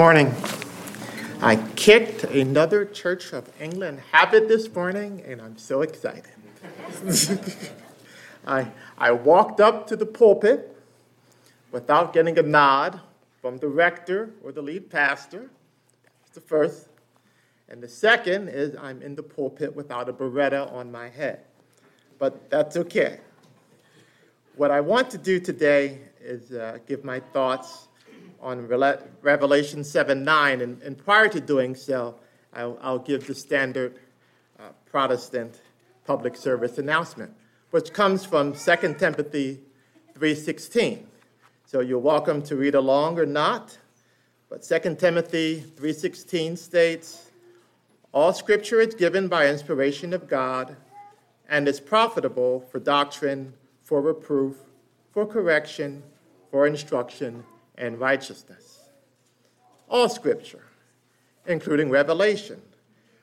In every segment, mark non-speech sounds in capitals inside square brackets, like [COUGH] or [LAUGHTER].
Morning. I kicked another Church of England habit this morning, and I'm so excited. [LAUGHS] I, I walked up to the pulpit without getting a nod from the rector or the lead pastor. That's the first. And the second is I'm in the pulpit without a biretta on my head. But that's okay. What I want to do today is uh, give my thoughts on Revelation 7 9. And, and prior to doing so, I'll, I'll give the standard uh, Protestant public service announcement, which comes from 2 Timothy 3.16. So you're welcome to read along or not, but 2 Timothy 3.16 states, All scripture is given by inspiration of God and is profitable for doctrine, for reproof, for correction, for instruction, and righteousness. All scripture, including Revelation,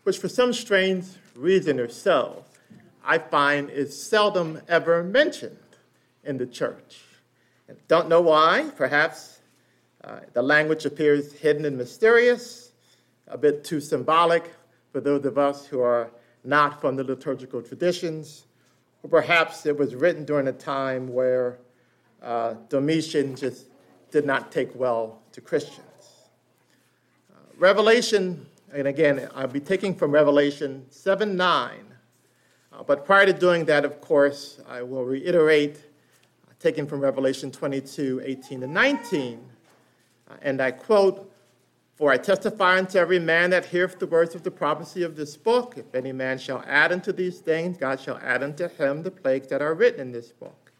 which for some strange reason or so, I find is seldom ever mentioned in the church. And don't know why. Perhaps uh, the language appears hidden and mysterious, a bit too symbolic for those of us who are not from the liturgical traditions, or perhaps it was written during a time where uh, Domitian just did not take well to Christians. Uh, Revelation, and again, I'll be taking from Revelation 7 9. Uh, but prior to doing that, of course, I will reiterate, uh, taking from Revelation 22 18 and 19. Uh, and I quote, For I testify unto every man that heareth the words of the prophecy of this book, if any man shall add unto these things, God shall add unto him the plagues that are written in this book.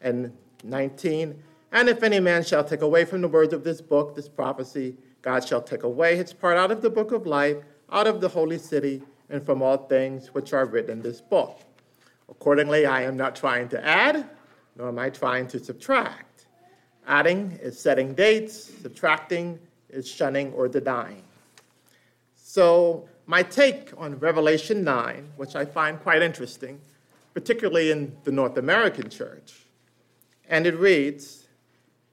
And 19, and if any man shall take away from the words of this book, this prophecy, God shall take away his part out of the book of life, out of the holy city, and from all things which are written in this book. Accordingly, I am not trying to add, nor am I trying to subtract. Adding is setting dates, subtracting is shunning or denying. So, my take on Revelation 9, which I find quite interesting, particularly in the North American church, and it reads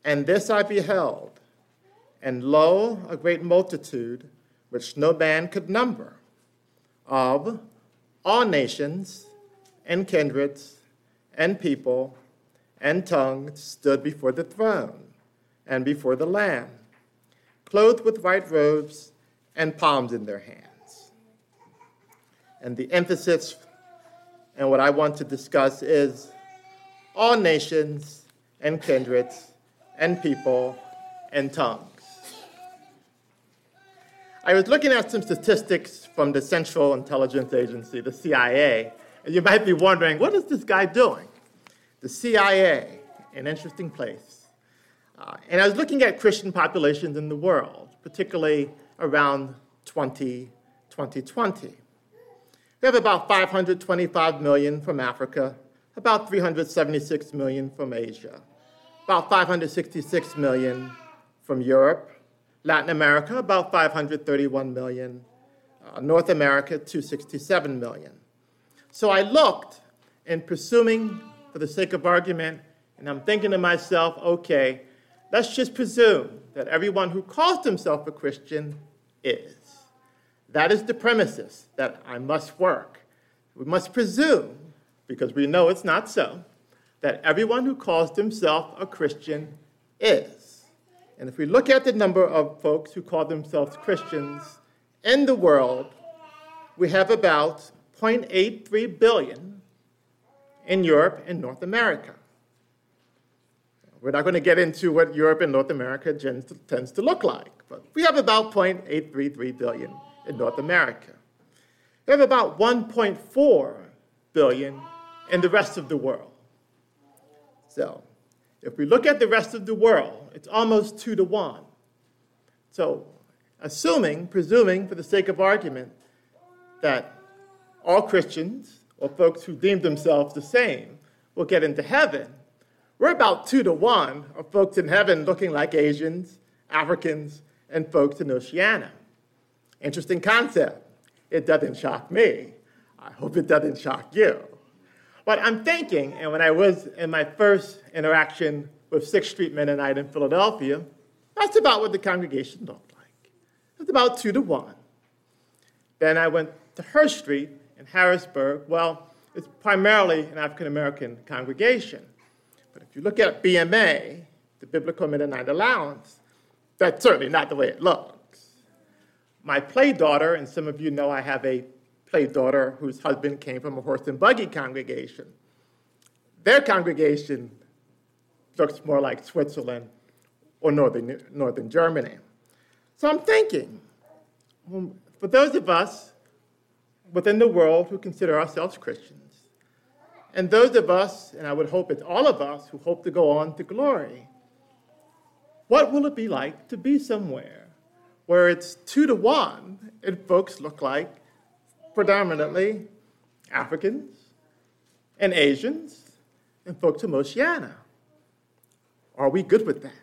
and this I beheld, and lo, a great multitude, which no man could number, of all nations and kindreds and people and tongues stood before the throne and before the Lamb, clothed with white robes and palms in their hands. And the emphasis and what I want to discuss is all nations and kindreds and people and tongues. I was looking at some statistics from the Central Intelligence Agency, the CIA, and you might be wondering, what is this guy doing? The CIA, an interesting place. Uh, and I was looking at Christian populations in the world, particularly around 20, 2020. We have about 525 million from Africa, about 376 million from Asia, about 566 million from Europe, Latin America, about 531 million, uh, North America, 267 million. So I looked and presuming, for the sake of argument, and I'm thinking to myself, okay, let's just presume that everyone who calls himself a Christian is. That is the premises that I must work. We must presume, because we know it's not so, that everyone who calls himself a Christian is. And if we look at the number of folks who call themselves Christians in the world, we have about 0.83 billion in Europe and North America. We're not going to get into what Europe and North America tends to look like, but we have about 0.833 billion in North America. We have about 1.4 billion in the rest of the world. So if we look at the rest of the world, it's almost two to one. So assuming, presuming for the sake of argument, that all Christians or folks who deem themselves the same will get into heaven, we're about two to one of folks in heaven looking like Asians, Africans, and folks in Oceania. Interesting concept. It doesn't shock me. I hope it doesn't shock you. But I'm thinking, and when I was in my first interaction with Sixth Street Mennonite in Philadelphia, That's about what the congregation looked like. It's about two to one. Then I went to Hurst Street in Harrisburg. Well, it's primarily an African American congregation. But if you look at BMA, the Biblical Mennonite Alliance, that's certainly not the way it looks. My play daughter, and some of you know I have a play daughter whose husband came from a horse and buggy congregation. Their congregation looks more like Switzerland or northern, northern Germany. So I'm thinking, for those of us within the world who consider ourselves Christians, and those of us, and I would hope it's all of us, who hope to go on to glory, what will it be like to be somewhere where it's two to one and folks look like predominantly Africans and Asians and folks from Oceania? Are we good with that?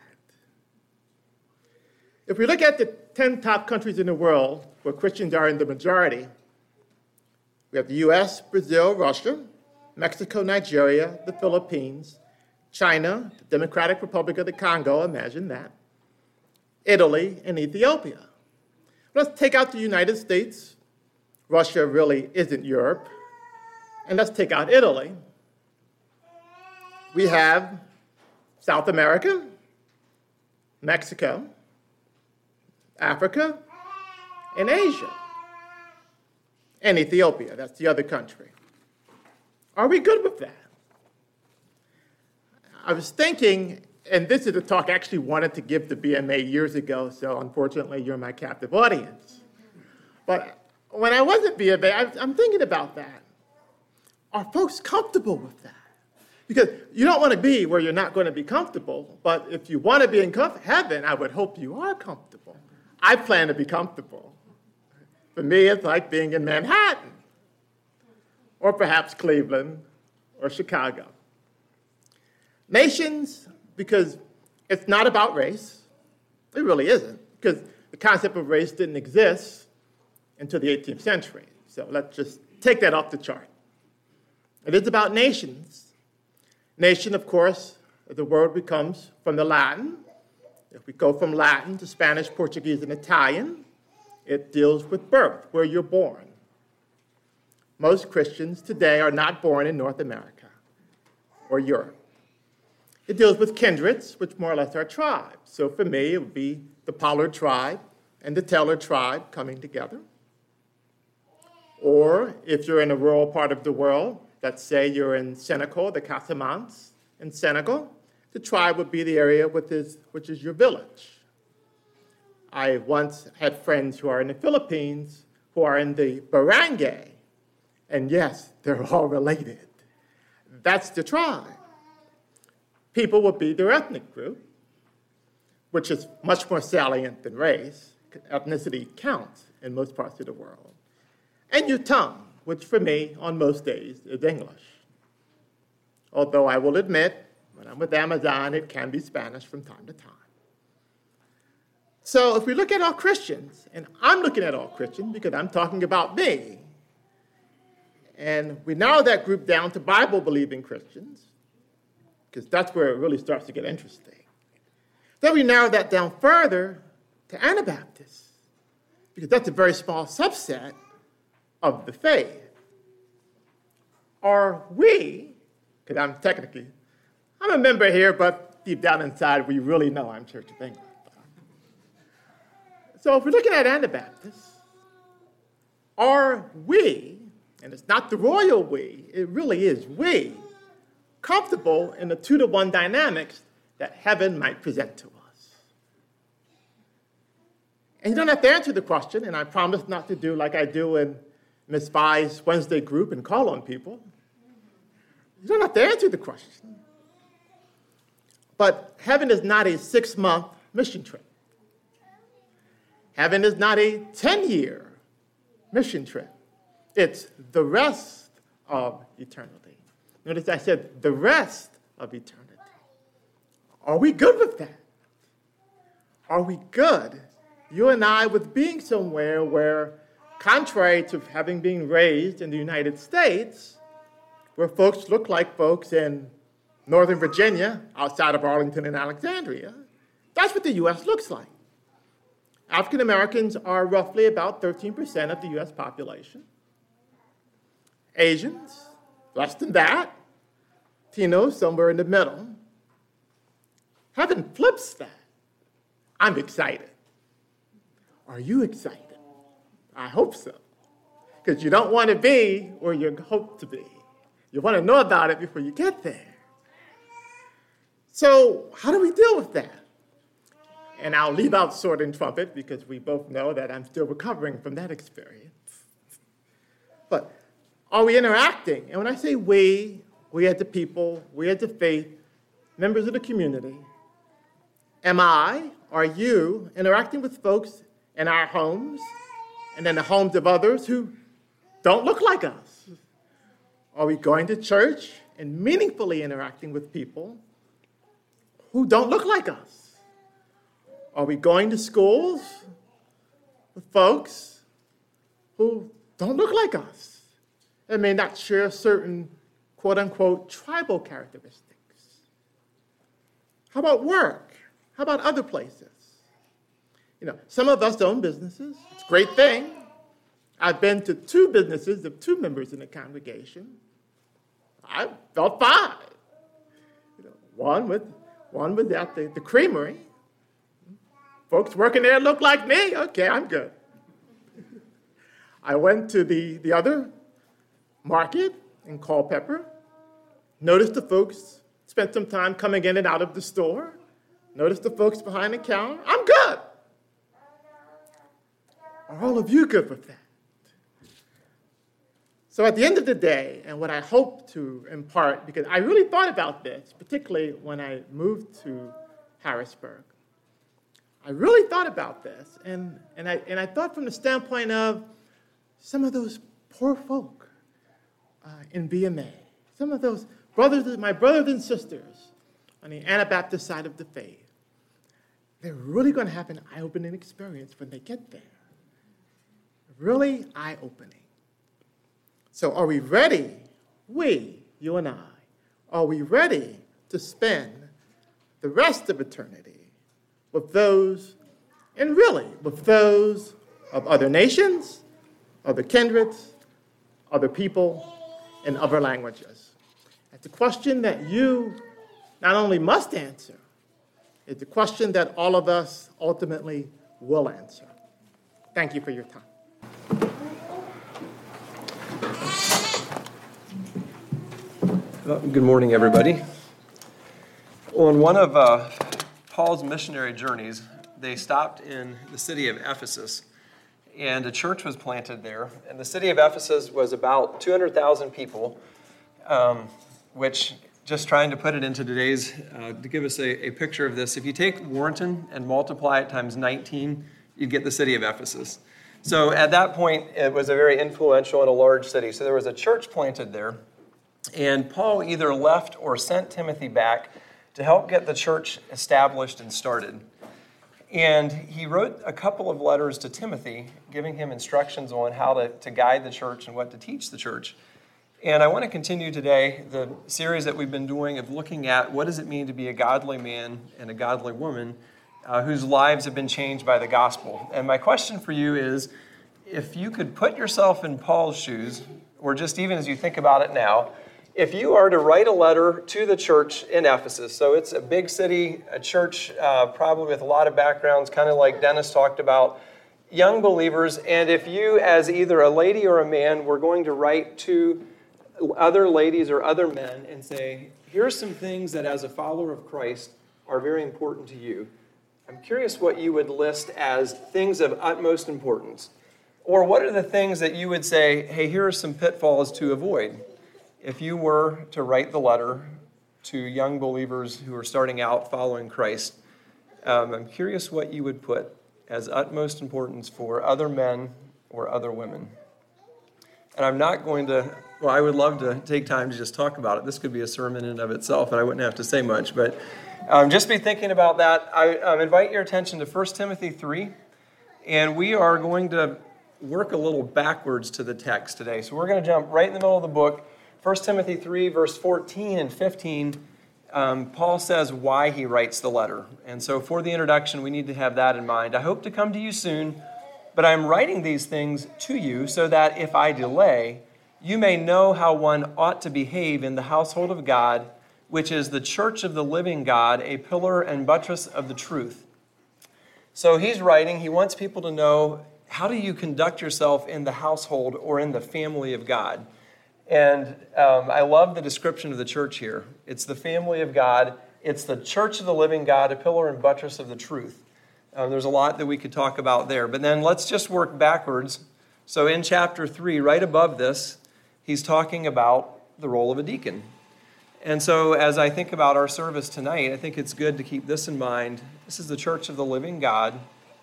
If we look at the 10 top countries in the world where Christians are in the majority, we have the US, Brazil, Russia, Mexico, Nigeria, the Philippines, China, the Democratic Republic of the Congo, imagine that, Italy, and Ethiopia. Let's take out the United States. Russia really isn't Europe. And let's take out Italy. We have South America, Mexico, Africa, and Asia, and Ethiopia. That's the other country. Are we good with that? I was thinking, and this is a talk I actually wanted to give to BMA years ago, so unfortunately you're my captive audience. But when I was at BMA, I'm thinking about that. Are folks comfortable with that? Because you don't want to be where you're not going to be comfortable, but if you want to be in heaven, I would hope you are comfortable. I plan to be comfortable. For me, it's like being in Manhattan or perhaps Cleveland or Chicago. Nations, because it's not about race. It really isn't, because the concept of race didn't exist until the 18th century. So let's just take that off the chart. It is about nations. Nation, of course, the word becomes from the Latin. If we go from Latin to Spanish, Portuguese, and Italian, it deals with birth, where you're born most Christians today are not born in North America or Europe. It deals with kindreds, which more or less are tribes. So for me, it would be the Pollard tribe and the Taylor tribe coming together. Or if you're in a rural part of the world, let's say you're in Senegal, the Casamance in Senegal, the tribe would be the area his, which is your village. I once had friends who are in the Philippines who are in the barangay, and yes, they're all related. That's the tribe. People will be their ethnic group, which is much more salient than race. Ethnicity counts in most parts of the world. And your tongue, which for me, on most days, is English. Although I will admit, when I'm with Amazon, it can be Spanish from time to time. So if we look at all Christians, and I'm looking at all Christians because I'm talking about me, and we narrow that group down to Bible believing Christians, because that's where it really starts to get interesting. Then we narrow that down further to Anabaptists, because that's a very small subset of the faith. Are we, because I'm technically, I'm a member here, but deep down inside, we really know I'm Church of England. So if we're looking at Anabaptists, are we and it's not the royal we, it really is we, comfortable in the two to one dynamics that heaven might present to us. And you don't have to answer the question, and I promise not to do like I do in Vi's Wednesday group and call on people. You don't have to answer the question. But heaven is not a six month mission trip. Heaven is not a 10 year mission trip. It's the rest of eternity. Notice I said the rest of eternity. Are we good with that? Are we good, you and I, with being somewhere where, contrary to having been raised in the United States, where folks look like folks in Northern Virginia, outside of Arlington and Alexandria, That's what the U.S. looks like. African Americans are roughly about 13% of the U.S. population. Asians, less than that. Latinos, somewhere in the middle. Heaven flips that. I'm excited. Are you excited? I hope so. Because you don't want to be where you hope to be. You want to know about it before you get there. So, how do we deal with that? And I'll leave out sword and trumpet because we both know that I'm still recovering from that experience. But are we interacting? And when I say we, we as the people, we as the faith, members of the community, am I, are you interacting with folks in our homes and in the homes of others who don't look like us? Are we going to church and meaningfully interacting with people who don't look like us? Are we going to schools with folks who don't look like us and may not share certain quote unquote tribal characteristics? How about work? How about other places? You know, some of us own businesses. It's a great thing. I've been to two businesses of two members in the congregation. I felt fine. You know, one with one was at the, the creamery. Folks working there look like me. Okay, I'm good. I went to the, the other market in Culpeper, noticed the folks, spent some time coming in and out of the store, noticed the folks behind the counter. I'm good. Are all of you good with that? So at the end of the day, and what I hope to impart, because I really thought about this, particularly when I moved to Harrisburg, I really thought about this, and, and, I, and I thought from the standpoint of some of those poor folk uh, in BMA, some of those brothers, my brothers and sisters on the Anabaptist side of the faith, they're really going to have an eye opening experience when they get there. Really eye opening. So, are we ready? We, you and I, are we ready to spend the rest of eternity with those, and really with those of other nations, other kindreds, other people, and other languages? It's a question that you not only must answer, it's a question that all of us ultimately will answer. Thank you for your time. Good morning, everybody. On one of uh, Paul's missionary journeys, they stopped in the city of Ephesus, and a church was planted there. And the city of Ephesus was about 200,000 people, um, which, just trying to put it into today's, uh, to give us a, a picture of this, if you take Warrenton and multiply it times 19, you'd get the city of Ephesus. So at that point, it was a very influential and a large city. So there was a church planted there. And Paul either left or sent Timothy back to help get the church established and started. And he wrote a couple of letters to Timothy, giving him instructions on how to, to guide the church and what to teach the church. And I want to continue today the series that we've been doing of looking at what does it mean to be a godly man and a godly woman uh, whose lives have been changed by the gospel. And my question for you is if you could put yourself in Paul's shoes, or just even as you think about it now, if you are to write a letter to the church in Ephesus, so it's a big city, a church uh, probably with a lot of backgrounds, kind of like Dennis talked about, young believers, and if you, as either a lady or a man, were going to write to other ladies or other men and say, here's some things that as a follower of Christ are very important to you. I'm curious what you would list as things of utmost importance. Or what are the things that you would say, hey, here are some pitfalls to avoid? If you were to write the letter to young believers who are starting out following Christ, um, I'm curious what you would put as utmost importance for other men or other women. And I'm not going to, well, I would love to take time to just talk about it. This could be a sermon in and of itself, and I wouldn't have to say much, but um, just be thinking about that. I um, invite your attention to 1 Timothy 3, and we are going to work a little backwards to the text today. So we're going to jump right in the middle of the book 1 Timothy 3, verse 14 and 15 um, Paul says why he writes the letter. And so, for the introduction, we need to have that in mind. I hope to come to you soon, but I'm writing these things to you so that if I delay, you may know how one ought to behave in the household of God, which is the church of the living God, a pillar and buttress of the truth. So he's writing, he wants people to know how do you conduct yourself in the household or in the family of God. And um, I love the description of the church here. It's the family of God, it's the church of the living God, a pillar and buttress of the truth. Um, there's a lot that we could talk about there. But then let's just work backwards. So in chapter 3, right above this, he's talking about the role of a deacon. And so as I think about our service tonight, I think it's good to keep this in mind. This is the church of the living God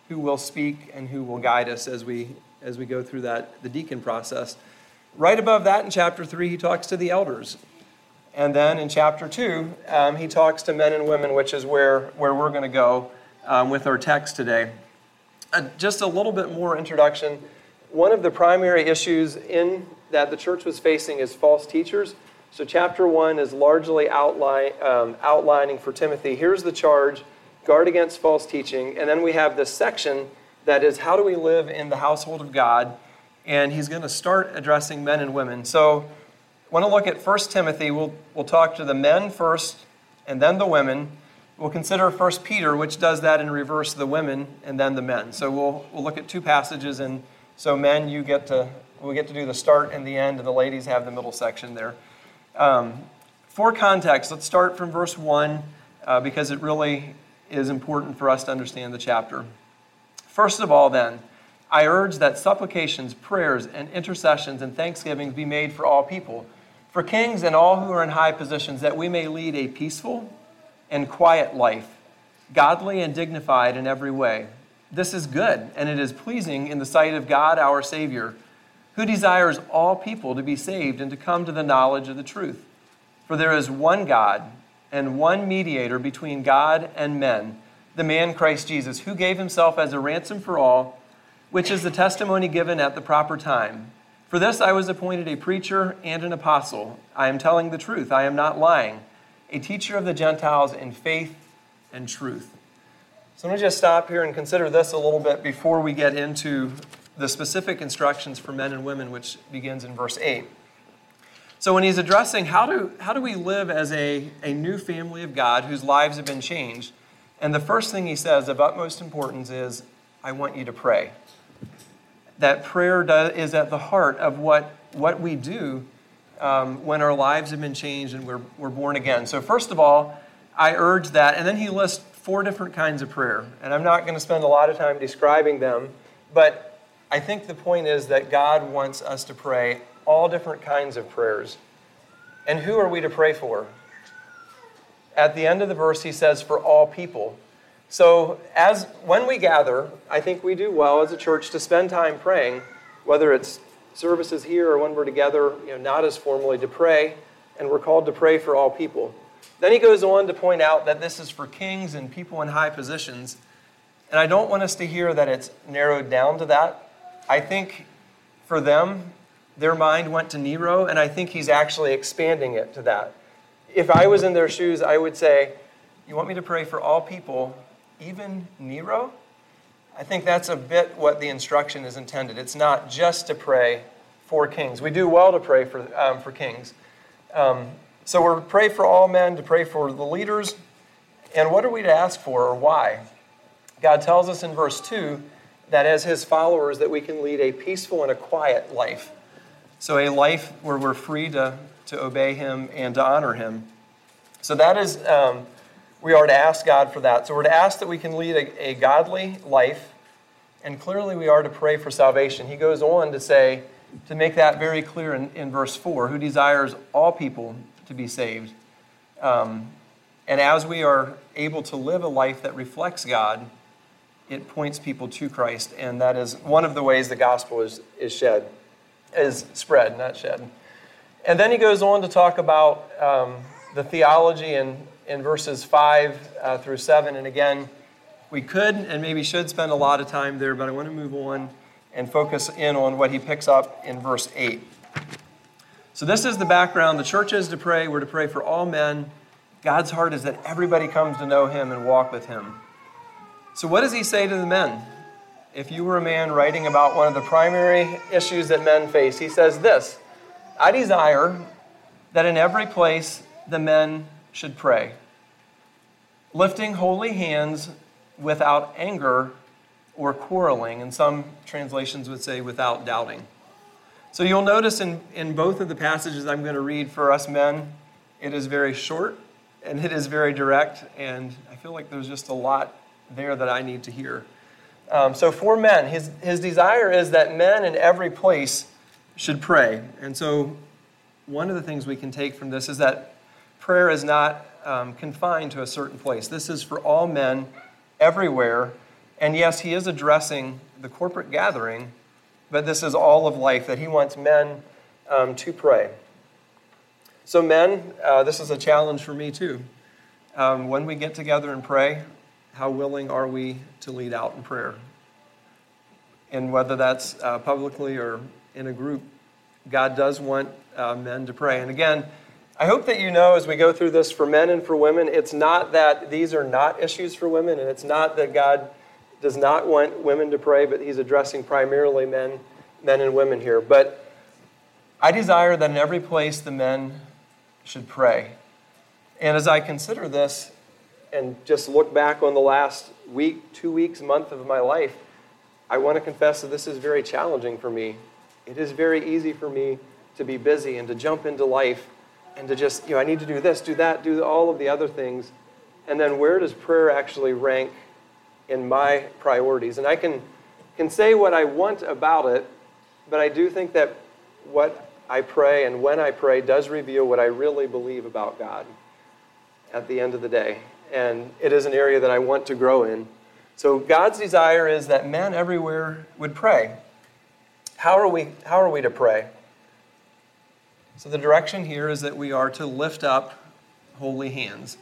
who will speak and who will guide us as we as we go through that the deacon process. Right above that in chapter 3, he talks to the elders. And then in chapter 2, um, he talks to men and women, which is where, where we're going to go um, with our text today. Uh, just a little bit more introduction. One of the primary issues in that the church was facing is false teachers. So, chapter 1 is largely outline, um, outlining for Timothy here's the charge guard against false teaching. And then we have this section that is how do we live in the household of God and he's going to start addressing men and women. So, I want to look at 1 Timothy. We'll, we'll talk to the men first and then the women. We'll consider 1 Peter, which does that in reverse the women and then the men. So, we'll, we'll look at two passages. And so, men, you get to, we get to do the start and the end, and the ladies have the middle section there. Um, for context, let's start from verse 1 uh, because it really is important for us to understand the chapter. First of all, then, I urge that supplications, prayers, and intercessions and thanksgivings be made for all people, for kings and all who are in high positions, that we may lead a peaceful and quiet life, godly and dignified in every way. This is good, and it is pleasing in the sight of God our Savior, who desires all people to be saved and to come to the knowledge of the truth. For there is one God and one mediator between God and men, the man Christ Jesus, who gave himself as a ransom for all which is the testimony given at the proper time. For this I was appointed a preacher and an apostle. I am telling the truth, I am not lying, a teacher of the Gentiles in faith and truth. So let me just stop here and consider this a little bit before we get into the specific instructions for men and women, which begins in verse 8. So when he's addressing how do, how do we live as a, a new family of God whose lives have been changed, and the first thing he says of utmost importance is, I want you to pray that prayer does, is at the heart of what, what we do um, when our lives have been changed and we're, we're born again. So, first of all, I urge that. And then he lists four different kinds of prayer. And I'm not going to spend a lot of time describing them, but I think the point is that God wants us to pray all different kinds of prayers. And who are we to pray for? At the end of the verse, he says, for all people. So, as when we gather, I think we do well as a church to spend time praying, whether it's services here or when we're together, you know, not as formally to pray, and we're called to pray for all people. Then he goes on to point out that this is for kings and people in high positions. And I don't want us to hear that it's narrowed down to that. I think for them, their mind went to Nero, and I think he's actually expanding it to that. If I was in their shoes, I would say, You want me to pray for all people, even Nero? I think that's a bit what the instruction is intended. It's not just to pray for kings. We do well to pray for, um, for kings. Um, so we're to pray for all men, to pray for the leaders. And what are we to ask for or why? God tells us in verse 2 that as his followers that we can lead a peaceful and a quiet life. So a life where we're free to, to obey him and to honor him. So that is um, we are to ask God for that. So we're to ask that we can lead a, a godly life, and clearly we are to pray for salvation. He goes on to say, to make that very clear in, in verse 4, who desires all people to be saved. Um, and as we are able to live a life that reflects God, it points people to Christ, and that is one of the ways the gospel is, is shed, is spread, not shed. And then he goes on to talk about um, the theology and in verses 5 uh, through 7. And again, we could and maybe should spend a lot of time there, but I want to move on and focus in on what he picks up in verse 8. So, this is the background. The church is to pray. We're to pray for all men, God's heart is that everybody comes to know Him and walk with Him. So, what does He say to the men? If you were a man writing about one of the primary issues that men face, He says this I desire that in every place the men should pray, lifting holy hands without anger or quarreling, and some translations would say without doubting. So you'll notice in, in both of the passages I'm going to read for us men, it is very short and it is very direct, and I feel like there's just a lot there that I need to hear. Um, so for men, his, his desire is that men in every place should pray. And so one of the things we can take from this is that prayer is not um, confined to a certain place. This is for all men everywhere. And yes, he is addressing the corporate gathering, but this is all of life that he wants men um, to pray. So, men, uh, this is a challenge for me too. Um, when we get together and pray, how willing are we to lead out in prayer? And whether that's uh, publicly or in a group, God does want uh, men to pray. And again, I hope that you know as we go through this for men and for women, it's not that these are not issues for women, and it's not that God does not want women to pray, but He's addressing primarily men, men and women here. But I desire that in every place the men should pray. And as I consider this and just look back on the last week, two weeks, month of my life, I want to confess that this is very challenging for me. It is very easy for me to be busy and to jump into life and to just, you know, I need to do this, do that, do all of the other things. And then where does prayer actually rank in my priorities? And I can, can say what I want about it, but I do think that what I pray and when I pray does reveal what I really believe about God at the end of the day. And it is an area that I want to grow in. So God's desire is that men everywhere would pray. How are we, how are we to pray? So the direction here is that we are to lift up holy hands.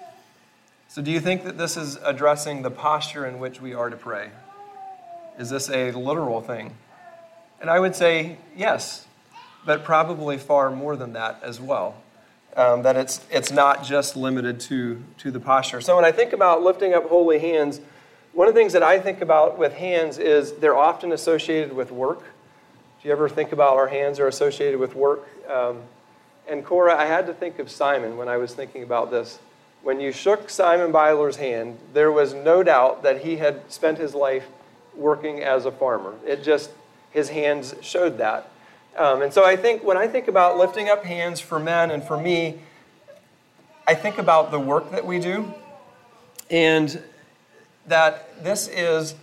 So do you think that this is addressing the posture in which we are to pray? Is this a literal thing? And I would say yes but probably far more than that as well. Um, that it's, it's not just limited to, to the posture. So when I think about lifting up holy hands, one of the things that I think about with hands is they're often associated with work. Do you ever think about our hands are associated with work? Um, and Cora, I had to think of Simon when I was thinking about this. When you shook Simon Byler's hand, there was no doubt that he had spent his life working as a farmer. It just, his hands showed that. Um, and so I think when I think about lifting up hands for men and for me, I think about the work that we do and that this is,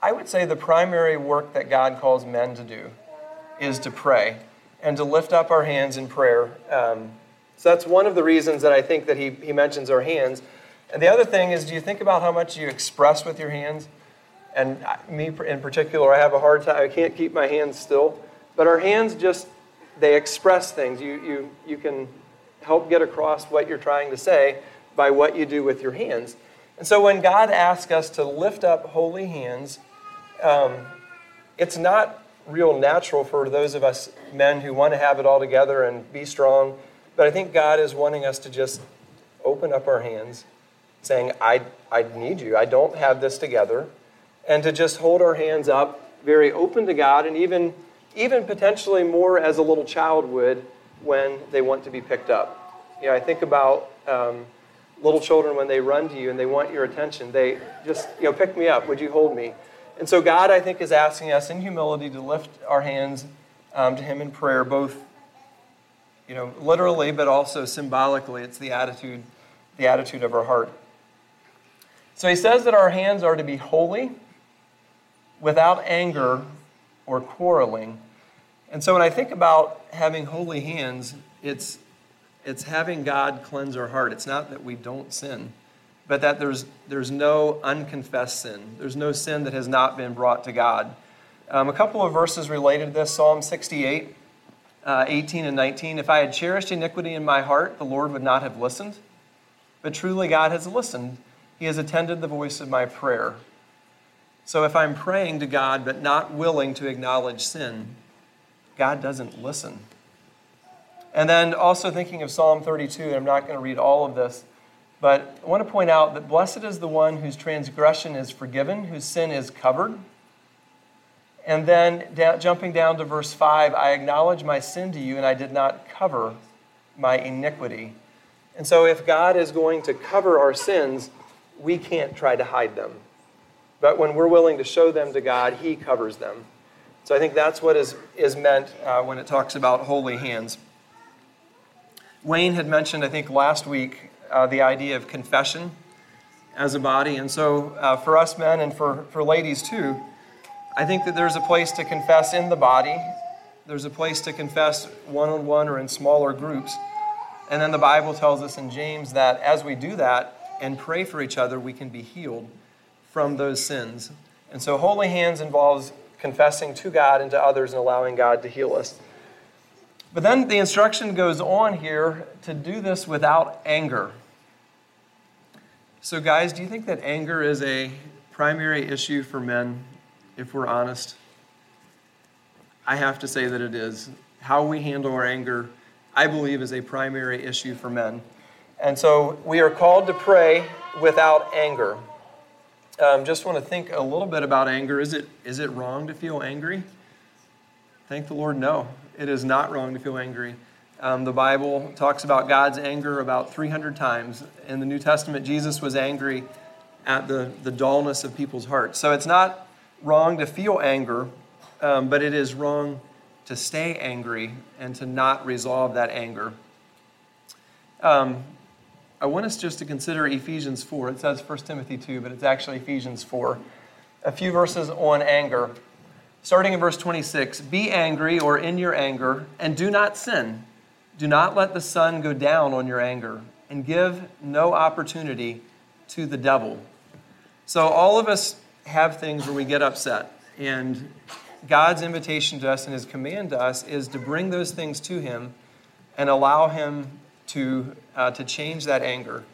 I would say, the primary work that God calls men to do is to pray and to lift up our hands in prayer. Um, so that's one of the reasons that I think that he, he mentions our hands. And the other thing is, do you think about how much you express with your hands? And me in particular, I have a hard time, I can't keep my hands still. But our hands just, they express things. You, you, you can help get across what you're trying to say by what you do with your hands. And so when God asks us to lift up holy hands, um, it's not real natural for those of us men who want to have it all together and be strong. But I think God is wanting us to just open up our hands, saying, I, I need you. I don't have this together. And to just hold our hands up, very open to God, and even even potentially more as a little child would when they want to be picked up. You know, I think about um, little children when they run to you and they want your attention. They just, you know, pick me up. Would you hold me? And so God, I think, is asking us in humility to lift our hands um, to Him in prayer, both, you know, literally, but also symbolically. It's the attitude, the attitude of our heart. So He says that our hands are to be holy, without anger or quarreling. And so when I think about having holy hands, it's, it's having God cleanse our heart. It's not that we don't sin, but that there's, there's no unconfessed sin. There's no sin that has not been brought to God. Um, a couple of verses related to this Psalm 68, uh, 18 and 19. If I had cherished iniquity in my heart, the Lord would not have listened. But truly, God has listened. He has attended the voice of my prayer. So if I'm praying to God but not willing to acknowledge sin, God doesn't listen. And then also thinking of Psalm 32, and I'm not going to read all of this, But I want to point out that blessed is the one whose transgression is forgiven, whose sin is covered. And then jumping down to verse 5, I acknowledge my sin to you, and I did not cover my iniquity. And so, if God is going to cover our sins, we can't try to hide them. But when we're willing to show them to God, He covers them. So I think that's what is, is meant uh, when it talks about holy hands. Wayne had mentioned, I think, last week, uh, the idea of confession as a body. And so uh, for us men and for, for ladies too, I think that there's a place to confess in the body, there's a place to confess one on one or in smaller groups. And then the Bible tells us in James that as we do that and pray for each other, we can be healed from those sins. And so holy hands involves confessing to God and to others and allowing God to heal us. But then the instruction goes on here to do this without anger. So, guys, do you think that anger is a primary issue for men, if we're honest? I have to say that it is. How we handle our anger, I believe, is a primary issue for men. And so we are called to pray without anger. Um, just want to think a little bit about anger. Is it, is it wrong to feel angry? Thank the Lord, no. It is not wrong to feel angry. Um, the Bible talks about God's anger about 300 times. In the New Testament, Jesus was angry at the, the dullness of people's hearts. So it's not wrong to feel anger, um, but it is wrong to stay angry and to not resolve that anger. Um, I want us just to consider Ephesians 4. It says 1 Timothy 2, but it's actually Ephesians 4. A few verses on anger. Starting in verse 26 Be angry or in your anger, and do not sin. Do not let the sun go down on your anger, and give no opportunity to the devil. So, all of us have things where we get upset, and God's invitation to us and his command to us is to bring those things to him and allow him to, uh, to change that anger.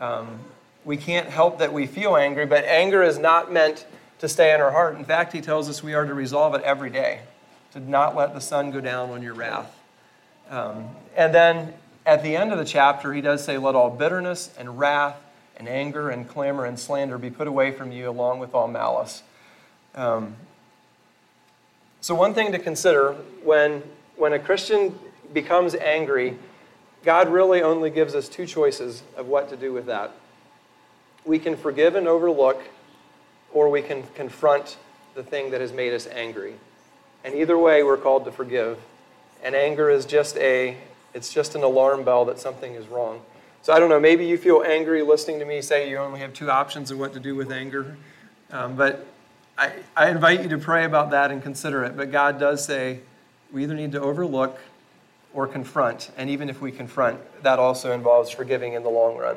Um, we can't help that we feel angry, but anger is not meant to stay in our heart. In fact, he tells us we are to resolve it every day, to not let the sun go down on your wrath. Um, and then at the end of the chapter, he does say, Let all bitterness and wrath and anger and clamor and slander be put away from you, along with all malice. Um, so, one thing to consider when, when a Christian becomes angry, God really only gives us two choices of what to do with that. We can forgive and overlook, or we can confront the thing that has made us angry. And either way, we're called to forgive. And anger is just a it's just an alarm bell that something is wrong. So I don't know, maybe you feel angry listening to me say you only have two options of what to do with anger. Um, but I, I invite you to pray about that and consider it. But God does say we either need to overlook or confront. And even if we confront, that also involves forgiving in the long run.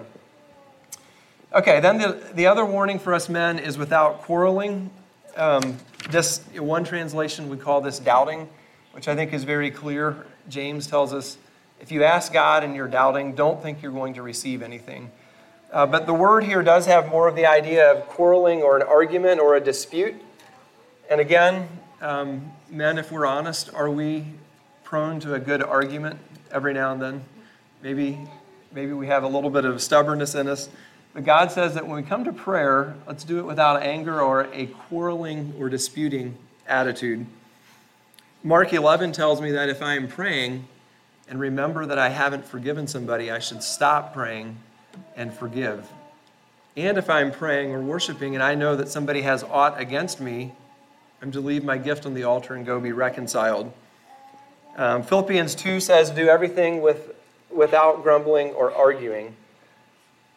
Okay, then the, the other warning for us men is without quarreling. Um, this one translation would call this doubting, which I think is very clear. James tells us if you ask God and you're doubting, don't think you're going to receive anything. Uh, but the word here does have more of the idea of quarreling or an argument or a dispute. And again, um, men, if we're honest, are we prone to a good argument every now and then. Maybe, maybe we have a little bit of stubbornness in us. But God says that when we come to prayer, let's do it without anger or a quarreling or disputing attitude. Mark 11 tells me that if I am praying and remember that I haven't forgiven somebody, I should stop praying and forgive. And if I'm praying or worshiping and I know that somebody has aught against me, I'm to leave my gift on the altar and go be reconciled. Um, Philippians 2 says, do everything with, without grumbling or arguing.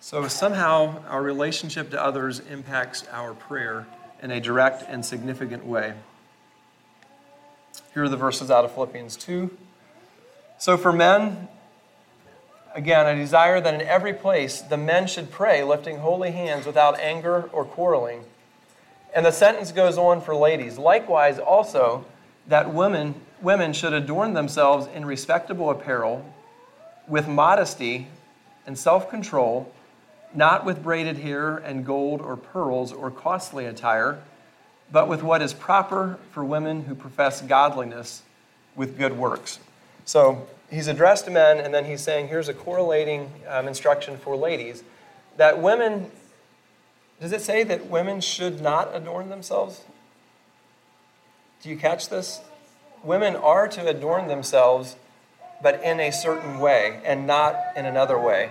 So somehow our relationship to others impacts our prayer in a direct and significant way. Here are the verses out of Philippians 2. So for men, again, I desire that in every place the men should pray, lifting holy hands without anger or quarreling. And the sentence goes on for ladies. Likewise, also, that women women should adorn themselves in respectable apparel, with modesty and self control, not with braided hair and gold or pearls or costly attire, but with what is proper for women who profess godliness with good works. So he's addressed men, and then he's saying here's a correlating um, instruction for ladies that women, does it say that women should not adorn themselves? Do you catch this? Women are to adorn themselves, but in a certain way and not in another way.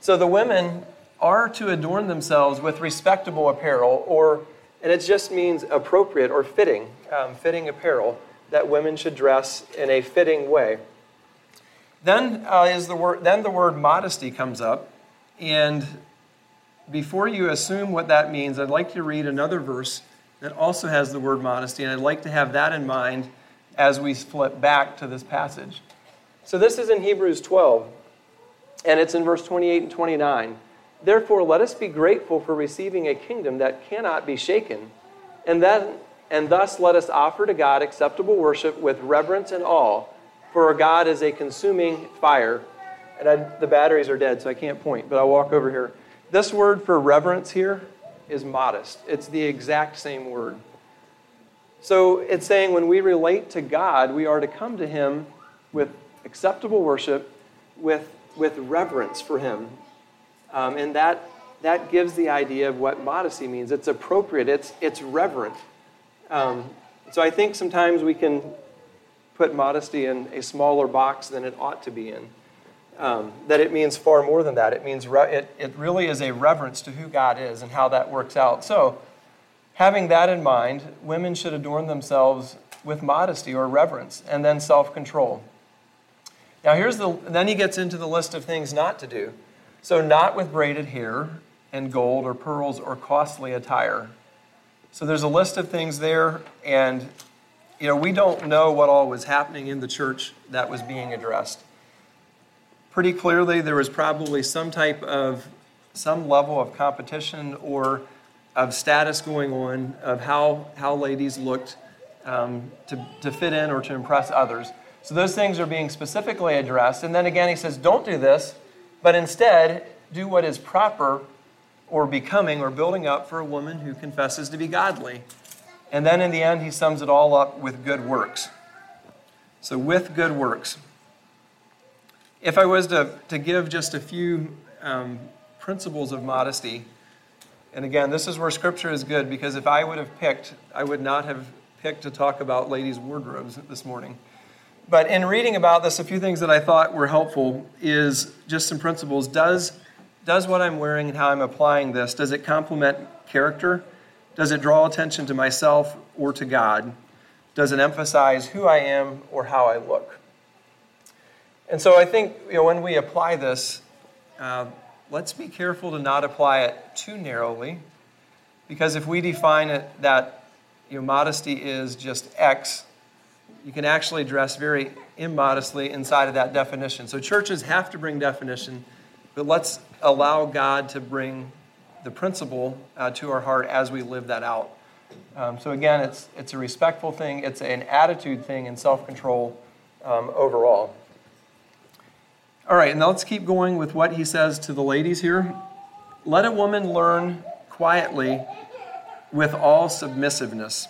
So the women are to adorn themselves with respectable apparel, or, and it just means appropriate or fitting, um, fitting apparel that women should dress in a fitting way. Then uh, is the word. Then the word modesty comes up, and before you assume what that means, I'd like to read another verse that also has the word modesty, and I'd like to have that in mind as we flip back to this passage. So this is in Hebrews 12, and it's in verse 28 and 29. Therefore, let us be grateful for receiving a kingdom that cannot be shaken, and then and thus let us offer to God acceptable worship with reverence and awe, for our God is a consuming fire. And I, the batteries are dead, so I can't point, but I'll walk over here. This word for reverence here is modest. It's the exact same word. So it's saying when we relate to God, we are to come to Him with acceptable worship, with, with reverence for Him. Um, and that, that gives the idea of what modesty means. It's appropriate, it's, it's reverent. Um, so I think sometimes we can put modesty in a smaller box than it ought to be in. Um, that it means far more than that. It means re- it, it really is a reverence to who God is and how that works out. So, having that in mind, women should adorn themselves with modesty or reverence and then self control. Now, here's the, then he gets into the list of things not to do. So, not with braided hair and gold or pearls or costly attire. So there's a list of things there, and you know we don't know what all was happening in the church that was being addressed. Pretty clearly, there was probably some type of some level of competition or of status going on of how how ladies looked um, to, to fit in or to impress others. So those things are being specifically addressed. And then again, he says, don't do this, but instead do what is proper or becoming or building up for a woman who confesses to be godly. And then in the end, he sums it all up with good works. So, with good works. If I was to, to give just a few um, principles of modesty, and again, this is where scripture is good because if I would have picked, I would not have picked to talk about ladies' wardrobes this morning. But in reading about this, a few things that I thought were helpful is just some principles. Does does what I'm wearing and how I'm applying this, does it complement character? Does it draw attention to myself or to God? Does it emphasize who I am or how I look? And so I think you know, when we apply this, uh, let's be careful to not apply it too narrowly, because if we define it that you know, modesty is just X, you can actually dress very immodestly inside of that definition. So churches have to bring definition but let's allow God to bring the principle uh, to our heart as we live that out. Um, so again, it's it's a respectful thing. It's an attitude thing and self control um, overall. All right, and now let's keep going with what he says to the ladies here. Let a woman learn quietly with all submissiveness.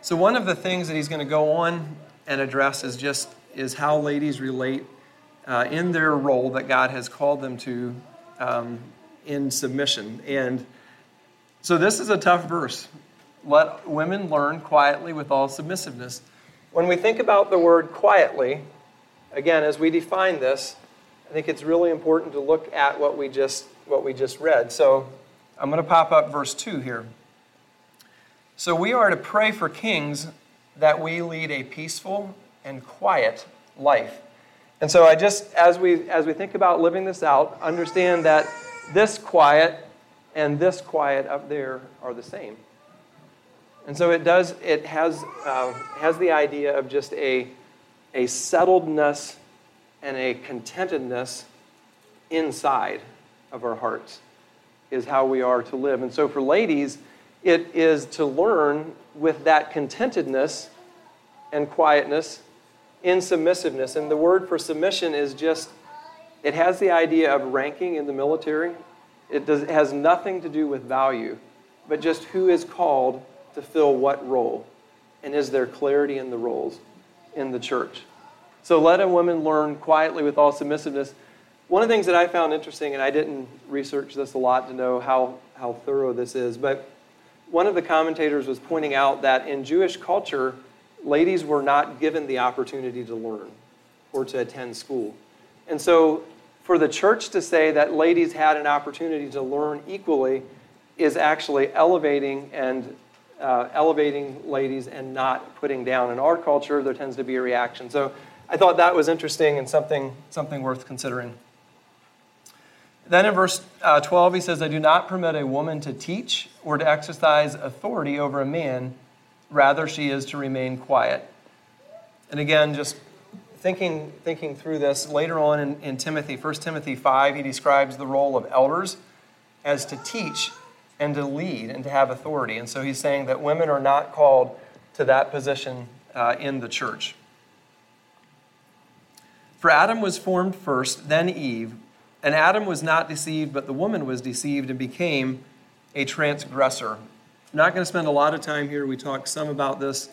So one of the things that he's going to go on and address is just is how ladies relate uh, in their role that God has called them to um, in submission. And so this is a tough verse. Let women learn quietly with all submissiveness. When we think about the word quietly, again, as we define this, I think it's really important to look at what we just, what we just read. So I'm going to pop up verse 2 here. So we are to pray for kings that we lead a peaceful and quiet life and so I just, as we, as we think about living this out, understand that this quiet and this quiet up there are the same. And so it does, it has, uh, has the idea of just a, a settledness and a contentedness inside of our hearts is how we are to live. And so for ladies, it is to learn with that contentedness and quietness in submissiveness. And the word for submission is just, it has the idea of ranking in the military. It, does, it has nothing to do with value, but just who is called to fill what role. And is there clarity in the roles in the church? So let a woman learn quietly with all submissiveness. One of the things that I found interesting, and I didn't research this a lot to know how, how thorough this is, but one of the commentators was pointing out that in Jewish culture, ladies were not given the opportunity to learn or to attend school. And so for the church to say that ladies had an opportunity to learn equally is actually elevating and uh, elevating ladies and not putting down. In our culture, there tends to be a reaction. So I thought that was interesting and something, something worth considering. Then in verse uh, 12, he says, I do not permit a woman to teach or to exercise authority over a man. Rather, she is to remain quiet. And again, just thinking, thinking through this, later on in, in Timothy, 1 Timothy 5, he describes the role of elders as to teach and to lead and to have authority. And so he's saying that women are not called to that position uh, in the church. For Adam was formed first, then Eve. And Adam was not deceived, but the woman was deceived and became a transgressor. I'm not going to spend a lot of time here. We talked some about this.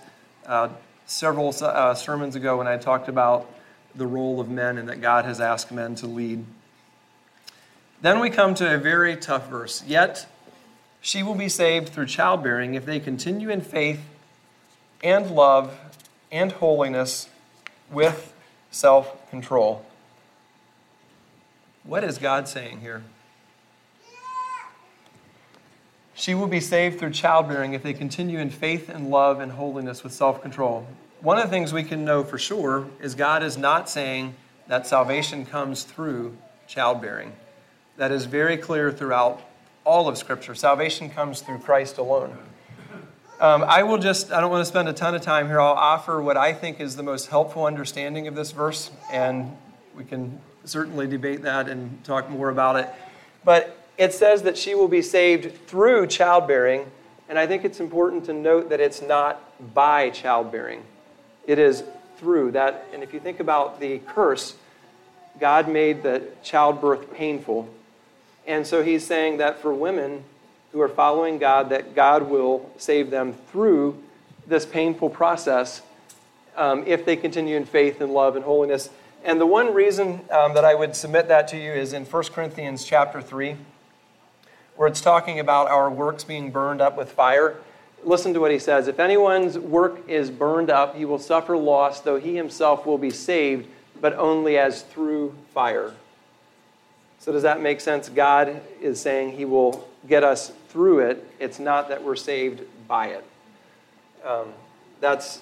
Uh, several uh, sermons ago when I talked about the role of men and that God has asked men to lead. Then we come to a very tough verse. Yet she will be saved through childbearing if they continue in faith and love and holiness with self control. What is God saying here? She will be saved through childbearing if they continue in faith and love and holiness with self control. One of the things we can know for sure is God is not saying that salvation comes through childbearing. That is very clear throughout all of Scripture. Salvation comes through Christ alone. Um, I will just, I don't want to spend a ton of time here. I'll offer what I think is the most helpful understanding of this verse, and we can certainly debate that and talk more about it. But it says that she will be saved through childbearing, and I think it's important to note that it's not by childbearing. It is through that. And if you think about the curse, God made the childbirth painful. And so he's saying that for women who are following God, that God will save them through this painful process um, if they continue in faith and love and holiness. And the one reason um, that I would submit that to you is in 1 Corinthians chapter 3 where it's talking about our works being burned up with fire. Listen to what he says. If anyone's work is burned up, he will suffer loss, though he himself will be saved, but only as through fire. So, does that make sense? God is saying he will get us through it. It's not that we're saved by it. Um, that's,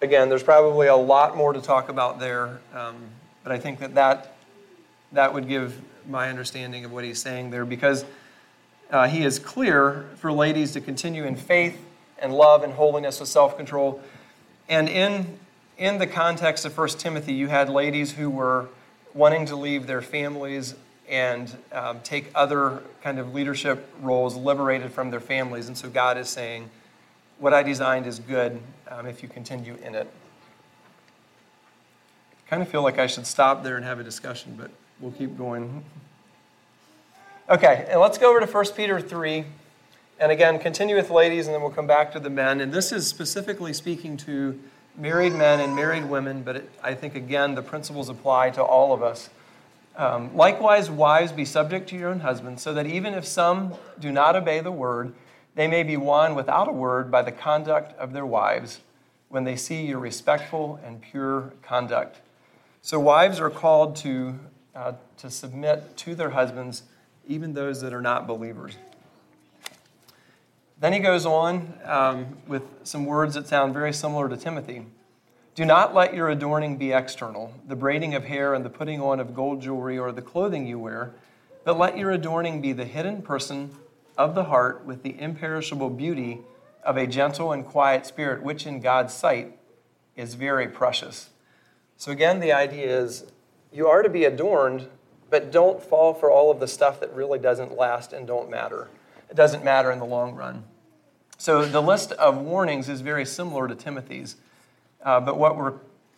again, there's probably a lot more to talk about there, um, but I think that, that that would give my understanding of what he's saying there because uh, he is clear for ladies to continue in faith and love and holiness with self control. And in, in the context of 1 Timothy, you had ladies who were wanting to leave their families and um, take other kind of leadership roles liberated from their families. And so God is saying, What I designed is good um, if you continue in it. I kind of feel like I should stop there and have a discussion, but we'll keep going. Okay, and let's go over to 1 Peter 3. And again, continue with ladies, and then we'll come back to the men. And this is specifically speaking to married men and married women, but it, I think, again, the principles apply to all of us. Um, Likewise, wives, be subject to your own husbands, so that even if some do not obey the word, they may be won without a word by the conduct of their wives when they see your respectful and pure conduct. So, wives are called to, uh, to submit to their husbands even those that are not believers. Then he goes on um, with some words that sound very similar to Timothy. Do not let your adorning be external, the braiding of hair and the putting on of gold jewelry or the clothing you wear, but let your adorning be the hidden person of the heart with the imperishable beauty of a gentle and quiet spirit, which in God's sight is very precious. So, again, the idea is you are to be adorned but don't fall for all of the stuff that really doesn't last and don't matter. It doesn't matter in the long run. So the list of warnings is very similar to Timothy's, uh, but what we're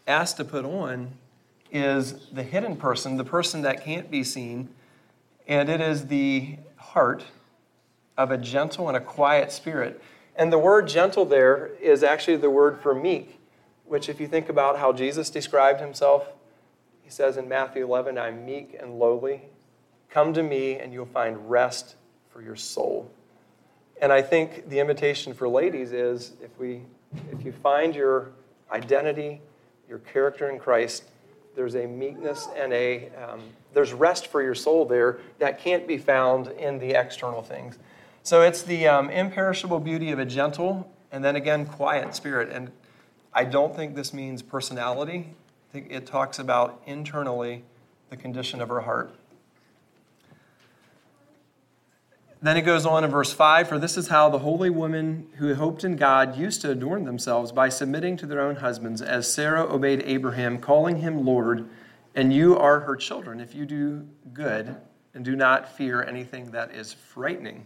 asked to put on is the hidden person, the person that can't be seen, and it is the heart of a gentle and a quiet spirit. And the word gentle there is actually the word for meek, which, if you think about how Jesus described himself, He says in Matthew 11, I'm meek and lowly. Come to me, and you'll find rest for your soul. And I think the invitation for ladies is if, we, if you find your identity, your character in Christ, there's a meekness and a um, there's rest for your soul there that can't be found in the external things. So it's the um, imperishable beauty of a gentle and then again quiet spirit. And I don't think this means personality. It talks about internally the condition of her heart. Then it goes on in verse 5 For this is how the holy women who hoped in God used to adorn themselves by submitting to their own husbands, as Sarah obeyed Abraham, calling him Lord, and you are her children, if you do good and do not fear anything that is frightening.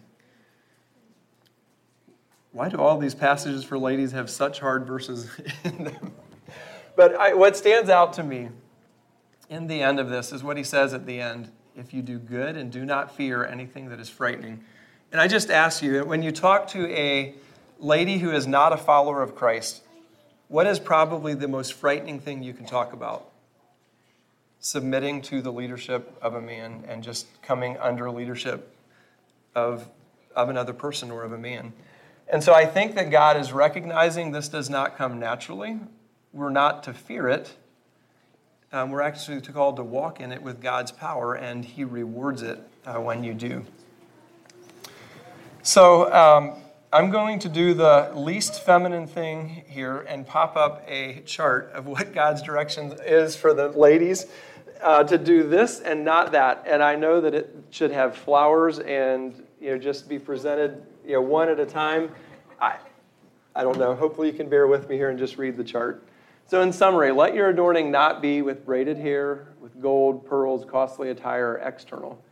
Why do all these passages for ladies have such hard verses [LAUGHS] in them? But I, what stands out to me in the end of this is what he says at the end if you do good and do not fear anything that is frightening. And I just ask you, when you talk to a lady who is not a follower of Christ, what is probably the most frightening thing you can talk about? Submitting to the leadership of a man and just coming under leadership of, of another person or of a man. And so I think that God is recognizing this does not come naturally. We're not to fear it, um, we're actually called to walk in it with God's power, and He rewards it uh, when you do. So, um, I'm going to do the least feminine thing here and pop up a chart of what [LAUGHS] God's direction is for the ladies uh, to do this and not that. And I know that it should have flowers and you know just be presented you know one at a time. I, I don't know. Hopefully, you can bear with me here and just read the chart. So, in summary, let your adorning not be with braided hair, with gold, pearls, costly attire, external.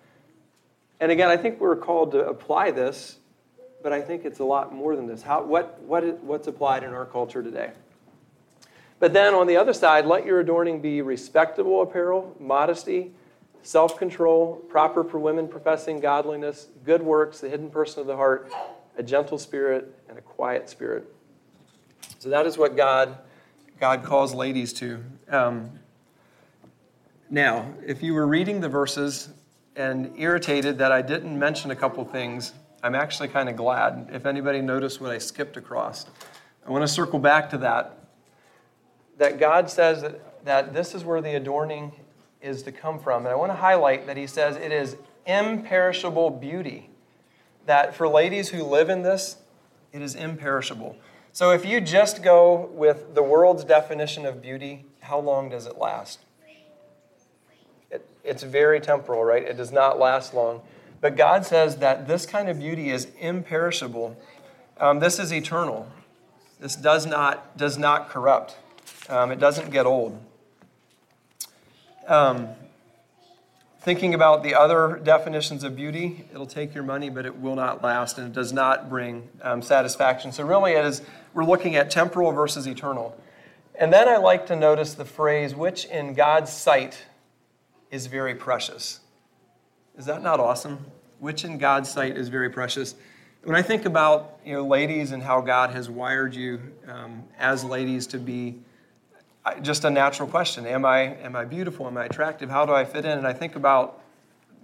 And again, I think we're called to apply this, but I think it's a lot more than this. How, what, what what's applied in our culture today? But then on the other side, let your adorning be respectable apparel, modesty, self control, proper for women professing godliness, good works, the hidden person of the heart, a gentle spirit, and a quiet spirit. So that is what God God calls ladies to. Um, now, if you were reading the verses and irritated that I didn't mention a couple things, I'm actually kind of glad. If anybody noticed what I skipped across, I want to circle back to that. That God says that, that this is where the adorning is to come from. And I want to highlight that He says it is imperishable beauty. That for ladies who live in this, it is imperishable. So if you just go with the world's definition of beauty, how long does it last? It, it's very temporal, right? It does not last long. But God says that this kind of beauty is imperishable. Um, this is eternal. This does not, does not corrupt. Um, it doesn't get old. Um, Thinking about the other definitions of beauty, it'll take your money, but it will not last, and it does not bring um, satisfaction. So, really, it is, we're looking at temporal versus eternal. And then I like to notice the phrase, which in God's sight is very precious. Is that not awesome? Which in God's sight is very precious. When I think about you know, ladies and how God has wired you um, as ladies to be just a natural question am I, am I beautiful? Am I attractive? How do I fit in? And I think about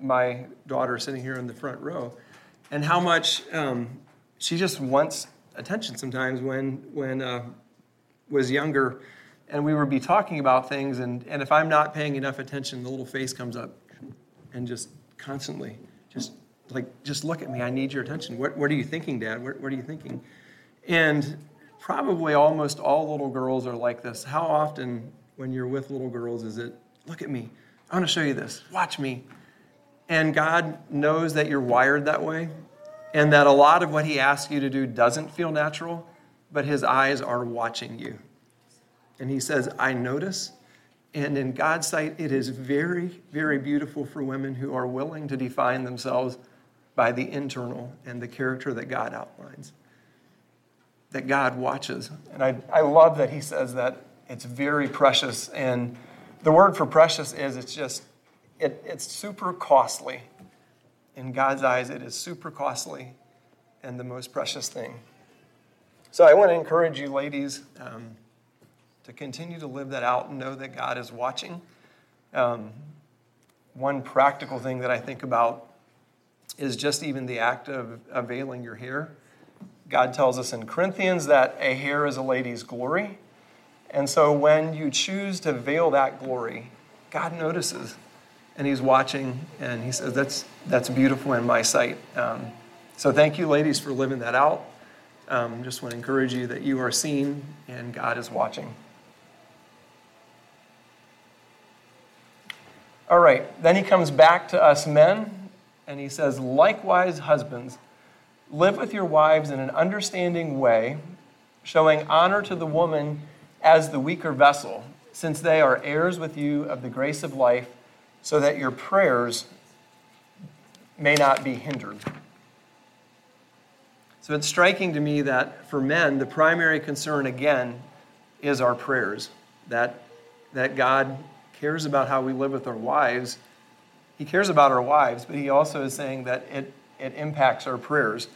my daughter sitting here in the front row and how much um, she just wants attention sometimes when, when uh, was younger. And we would be talking about things and, and if i'm not paying enough attention the little face comes up and just constantly just like just look at me. I need your attention. What, what are you thinking dad? What, what are you thinking? And probably almost all little girls are like this. How often, when you're with little girls, is it, look at me, I want to show you this, watch me. And God knows that you're wired that way, and that a lot of what He asks you to do doesn't feel natural, but His eyes are watching you. And He says, I notice. And in God's sight, it is very, very beautiful for women who are willing to define themselves by the internal and the character that God outlines that God watches. And I, I love that he says that it's very precious. And the word for precious is it's just, it, it's super costly. In God's eyes, it is super costly and the most precious thing. So I want to encourage you, ladies, um, to continue to live that out and know that God is watching Um, one practical thing that I think about is just even the act of, of veiling your hair. God tells us in Corinthians that a hair is a lady's glory. And so when you choose to veil that glory, God notices and He's watching and He says, That's, that's beautiful in my sight. Um, so thank you, ladies, for living that out. Um, just want to encourage you that you are seen and God is watching. All right, then he comes back to us men and he says, Likewise, husbands, live with your wives in an understanding way, showing honor to the woman as the weaker vessel, since they are heirs with you of the grace of life, so that your prayers may not be hindered. So it's striking to me that for men, the primary concern again is our prayers. That, that God cares about how we live with our wives. He cares about our wives, but He also is saying that it, it impacts our prayers.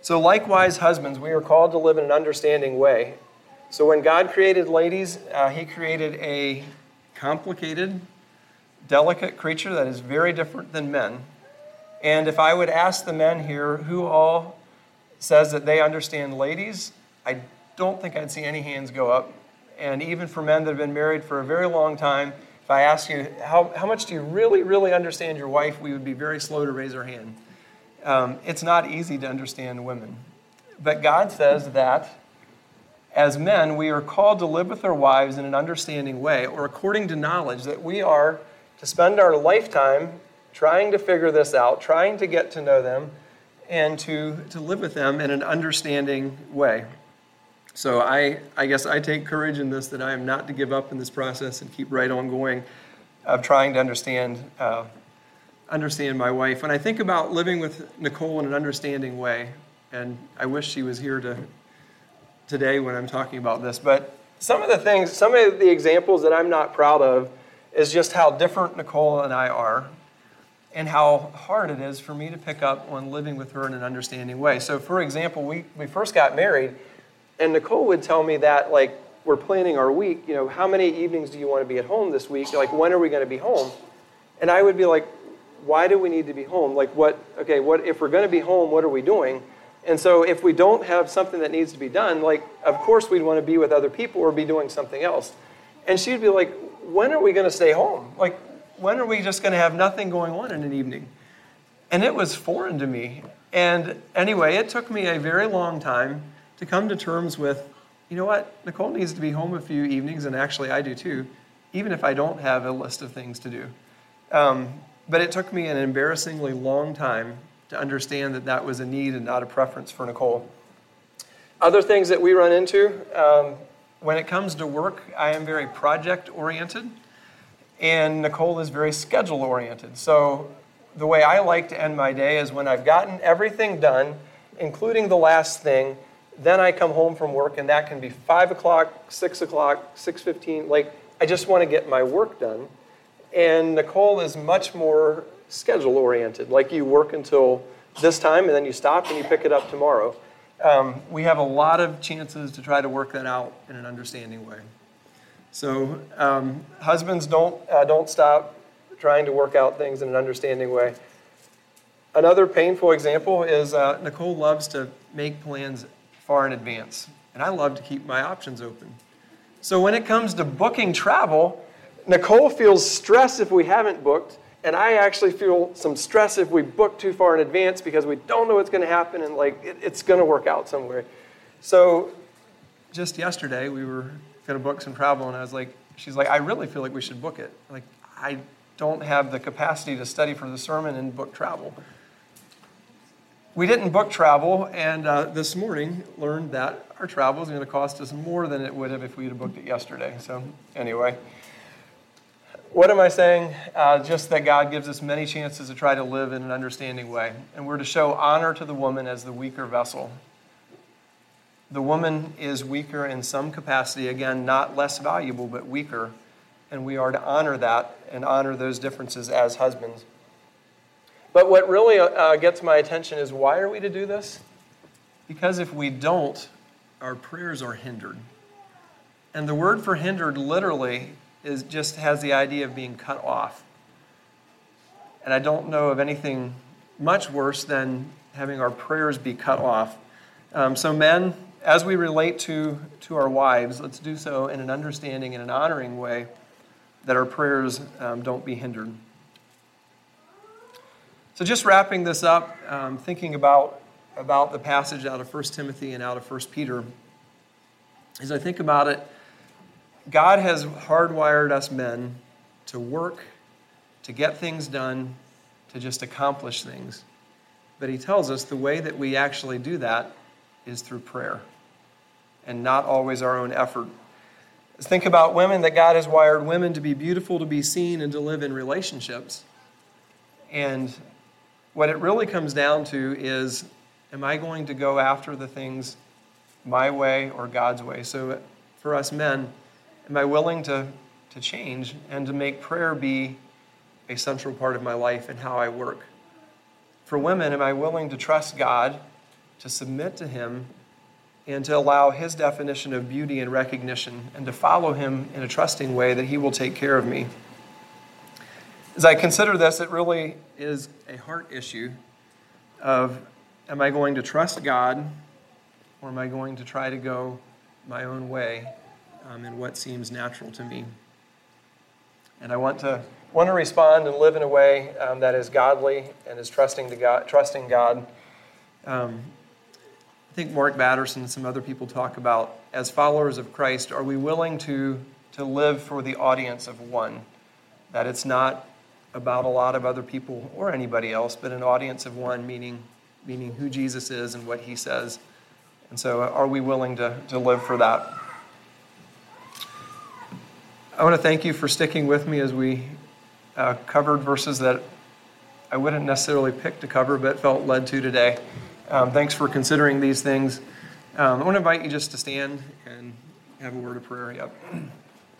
So, likewise, husbands, we are called to live in an understanding way. So, when God created ladies, uh, He created a complicated, delicate creature that is very different than men. And if I would ask the men here who all says that they understand ladies, I don't think I'd see any hands go up. And even for men that have been married for a very long time, if I ask you, how, how much do you really, really understand your wife, we would be very slow to raise our hand. Um, it's not easy to understand women. But God says that as men, we are called to live with our wives in an understanding way, or according to knowledge, that we are to spend our lifetime trying to figure this out, trying to get to know them, and to, to live with them in an understanding way. So I, I guess I take courage in this that I am not to give up in this process and keep right on going of trying to understand, uh, understand my wife. When I think about living with Nicole in an understanding way, and I wish she was here to, today when I'm talking about this, but some of the things, some of the examples that I'm not proud of is just how different Nicole and I are and how hard it is for me to pick up on living with her in an understanding way. So, for example, we, we first got married, and Nicole would tell me that, like, we're planning our week, you know, how many evenings do you want to be at home this week? Like, when are we going to be home? And I would be like, why do we need to be home? Like, what, okay, what, if we're going to be home, what are we doing? And so, if we don't have something that needs to be done, like, of course we'd want to be with other people or be doing something else. And she'd be like, when are we going to stay home? Like, when are we just going to have nothing going on in an evening? And it was foreign to me. And anyway, it took me a very long time to come to terms with, you know what, Nicole needs to be home a few evenings, and actually I do too, even if I don't have a list of things to do. Um, but it took me an embarrassingly long time to understand that that was a need and not a preference for Nicole. Other things that we run into um, when it comes to work, I am very project oriented and Nicole is very schedule oriented. So the way I like to end my day is when I've gotten everything done, including the last thing, then I come home from work, and that can be five o'clock, six o'clock, six fifteen. Like I just want to get my work done. And Nicole is much more schedule oriented. Like you work until this time, and then you stop and you pick it up tomorrow. Um, we have a lot of chances to try to work that out in an understanding way. So um, husbands don't uh, don't stop trying to work out things in an understanding way. Another painful example is uh, Nicole loves to make plans far in advance, and I love to keep my options open. So when it comes to booking travel, Nicole feels stress if we haven't booked, and I actually feel some stress if we book too far in advance because we don't know what's going to happen and like it, it's going to work out somewhere. So just yesterday we were going to book some travel. And I was like, she's like, I really feel like we should book it. Like, I don't have the capacity to study for the sermon and book travel. We didn't book travel, and uh, this morning learned that our travel is going to cost us more than it would have if we had booked it yesterday. So, anyway, what am I saying? Uh, just that God gives us many chances to try to live in an understanding way. And we're to show honor to the woman as the weaker vessel the woman is weaker in some capacity, again, not less valuable, but weaker. And we are to honor that and honor those differences as husbands. But what really uh, gets my attention is why are we to do this? Because if we don't, our prayers are hindered. And the word for hindered literally is just has the idea of being cut off. And I don't know of anything much worse than having our prayers be cut off. Um, so, men, as we relate to, to our wives, let's do so in an understanding and an honoring way that our prayers um, don't be hindered. So, just wrapping this up, um, thinking about, about the passage out of 1 Timothy and out of 1 Peter, as I think about it, God has hardwired us men to work, to get things done, to just accomplish things. But He tells us the way that we actually do that is through prayer and not always our own effort. Think about women that God has wired women to be beautiful, to be seen, and to live in relationships. And what it really comes down to is am I going to go after the things my way or God's way? So for us men, am I willing to, to change and to make prayer be a central part of my life and how I work? For women, am I willing to trust God, to submit to Him, and to allow His definition of beauty and recognition, and to follow Him in a trusting way that He will take care of me? As I consider this, it really is a heart issue of am I going to trust God or am I going to try to go my own way um, in what seems natural to me? And I want to want to respond and live in a way um, that is godly and is trusting to God, trusting God. Um, I think Mark Batterson and some other people talk about as followers of Christ, are we willing to to live for the audience of one? That it's not about a lot of other people or anybody else, but an audience of one, meaning, meaning who Jesus is and what he says. And so, uh, are we willing to, to live for that? I want to thank you for sticking with me as we uh, covered verses that I wouldn't necessarily pick to cover, but felt led to today. Um, thanks for considering these things. Um, I want to invite you just to stand and have a word of prayer. Yep.